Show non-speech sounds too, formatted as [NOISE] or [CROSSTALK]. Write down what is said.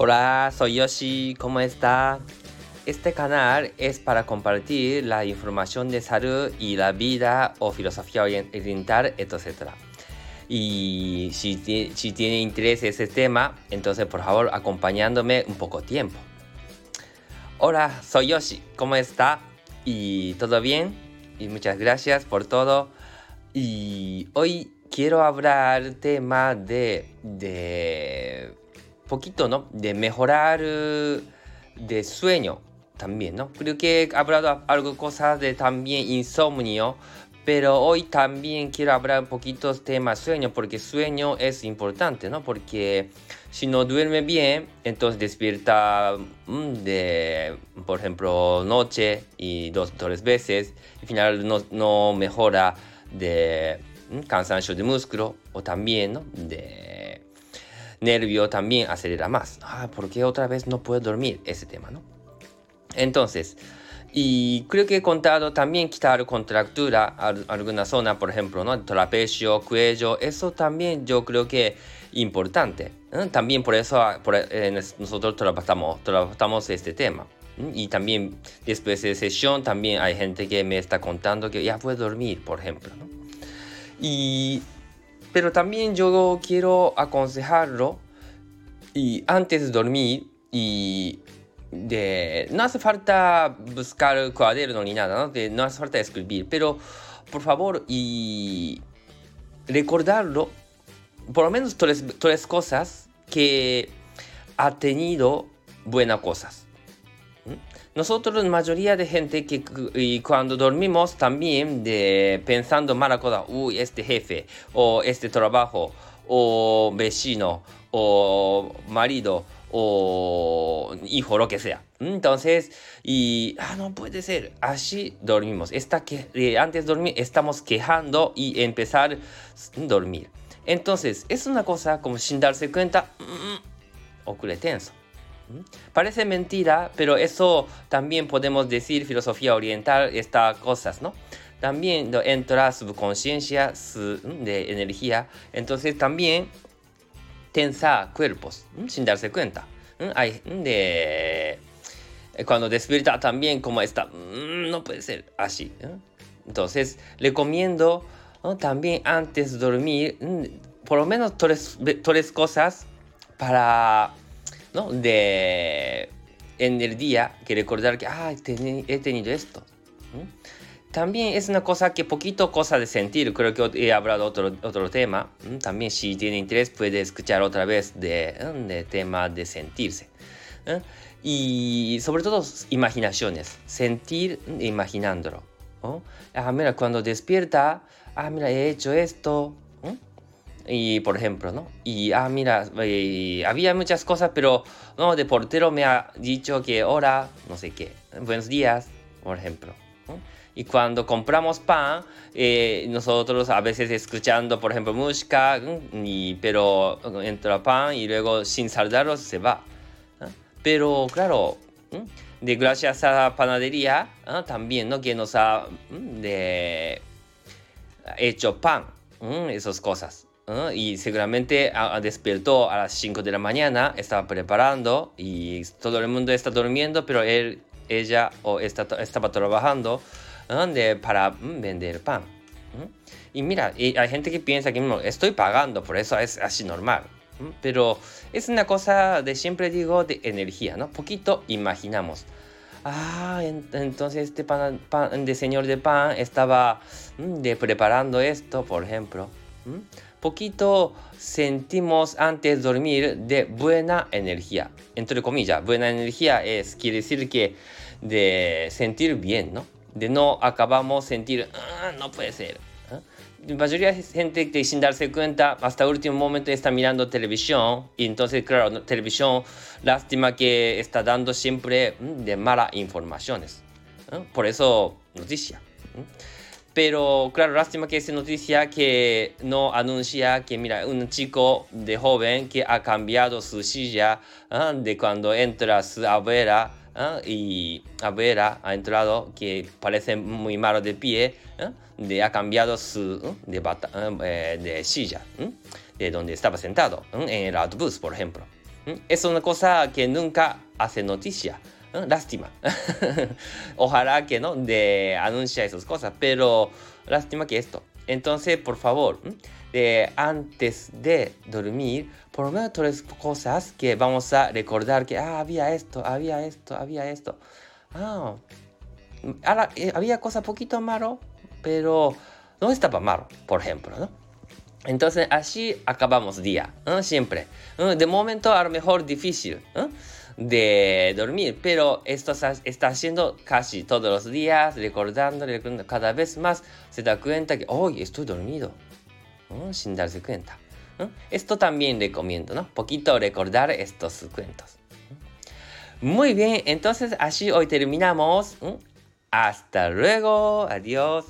Hola, soy Yoshi, ¿cómo está? Este canal es para compartir la información de salud y la vida o filosofía oriental, etc. Y si, tiene interés ese tema, entonces por favor acompañándome un poco tiempo. Hola, soy Yoshi, ¿cómo está? ¿Y todo bien? Y muchas gracias por todo. Y hoy quiero hablar tema de, de poquito, ¿no? De mejorar eh, de sueño también, ¿no? Creo que he hablado algo cosas de también insomnio, pero hoy también quiero hablar un poquito tema sueño, porque sueño es importante, ¿no? Porque si no duerme bien, entonces despierta mm, de, por ejemplo, noche y dos, tres veces, y al final no, no mejora de mm, cansancio de músculo o también, ¿no? De nervio también acelera más. Ah, ¿por qué otra vez no puedo dormir? Ese tema, ¿no? Entonces, y creo que he contado también quitar contractura a alguna zona, por ejemplo, ¿no? Trapecio, cuello, eso también yo creo que importante. También por eso por, eh, nosotros trabajamos, trabajamos este tema. Y también después de sesión también hay gente que me está contando que ya puede dormir, por ejemplo. ¿no? Y, pero también yo quiero aconsejarlo y antes de dormir y de, no hace falta buscar cuaderno ni nada, ¿no? No hace falta escribir, pero por favor y recordarlo, por lo menos tres, tres cosas que ha tenido buenas cosas. Nosotros, la mayoría de gente que cuando dormimos también de pensando mala cosa, uy, este jefe, o este trabajo, o vecino, o marido, o hijo, lo que sea. Entonces, y, ah, no puede ser, así dormimos. Que, eh, antes de dormir estamos quejando y empezar a dormir. Entonces, es una cosa como sin darse cuenta, mm, ocurre tenso. Parece mentira, pero eso también podemos decir filosofía oriental, estas cosas, ¿no? También entra subconsciencia de energía, entonces también tensa cuerpos sin darse cuenta. Hay de cuando despierta también como está, mm, no puede ser así. Entonces recomiendo también antes de dormir por lo menos tres, tres cosas para ¿no? De en el día que recordar que ah, he tenido esto. También es una cosa que poquito cosa de sentir, creo que he hablado otro, otro tema. También si tiene interés puede escuchar otra vez de, de tema de sentirse. Y sobre todo imaginaciones, sentir imaginándolo. Ah, mira, cuando despierta, ah, mira, he hecho esto, y por ejemplo, ¿no? Y, ah, mira, eh, había muchas cosas, pero, no, de portero me ha dicho que hola, no sé qué, buenos días, por ejemplo. Y cuando compramos pan, eh, nosotros a veces escuchando, por ejemplo, música, y, pero entra pan y luego sin saludarlos se va. Pero claro, de gracias a la panadería, también, ¿no? Que nos ha de, hecho pan, esas cosas. Y seguramente despertó a las 5 de la mañana, estaba preparando y todo el mundo está durmiendo, pero él, ella o estaba trabajando para mm, vender pan. Y mira, hay gente que piensa que estoy pagando, por eso es así normal. Pero es una cosa de siempre digo de energía, ¿no? Poquito imaginamos. Ah, entonces este pan, de señor de pan estaba de preparando esto, por ejemplo poquito sentimos antes dormir de buena energía. Entre comillas, buena energía es, quiere decir que de sentir bien, ¿no? De no acabamos sentir, ah, no puede ser. ¿ah? La mayoría de gente que sin darse cuenta hasta el último momento está mirando televisión y entonces claro, televisión, lástima que está dando siempre mm, de malas informaciones. Por eso, noticia. Pero claro, lástima que esa noticia que no anuncia que, mira, un chico de joven que ha cambiado su silla ¿ah? de cuando entra su abuela ¿ah? y abuela ha entrado que parece muy malo de pie, ¿ah? de, ha cambiado su de, eh, de silla de donde estaba sentado en el autobús, por ejemplo. Es una cosa que nunca hace noticia. Lástima. [LAUGHS] Ojalá que no de anuncia esas cosas, pero lástima que esto. Entonces, por favor, de antes de dormir, por lo menos tres cosas que vamos a recordar que ah, había esto, había esto, había esto. Ah, eh, había cosa poquito malo, pero no estaba malo, por ejemplo, ¿no? Entonces así acabamos día, siempre. De momento a lo mejor difícil de dormir, pero esto está haciendo casi todos los días, recordando, recordando, cada vez más se da cuenta que hoy estoy dormido, sin darse cuenta. Esto también recomiendo, ¿no? Poquito recordar estos cuentos. Muy bien, entonces así hoy terminamos. Hasta luego, adiós.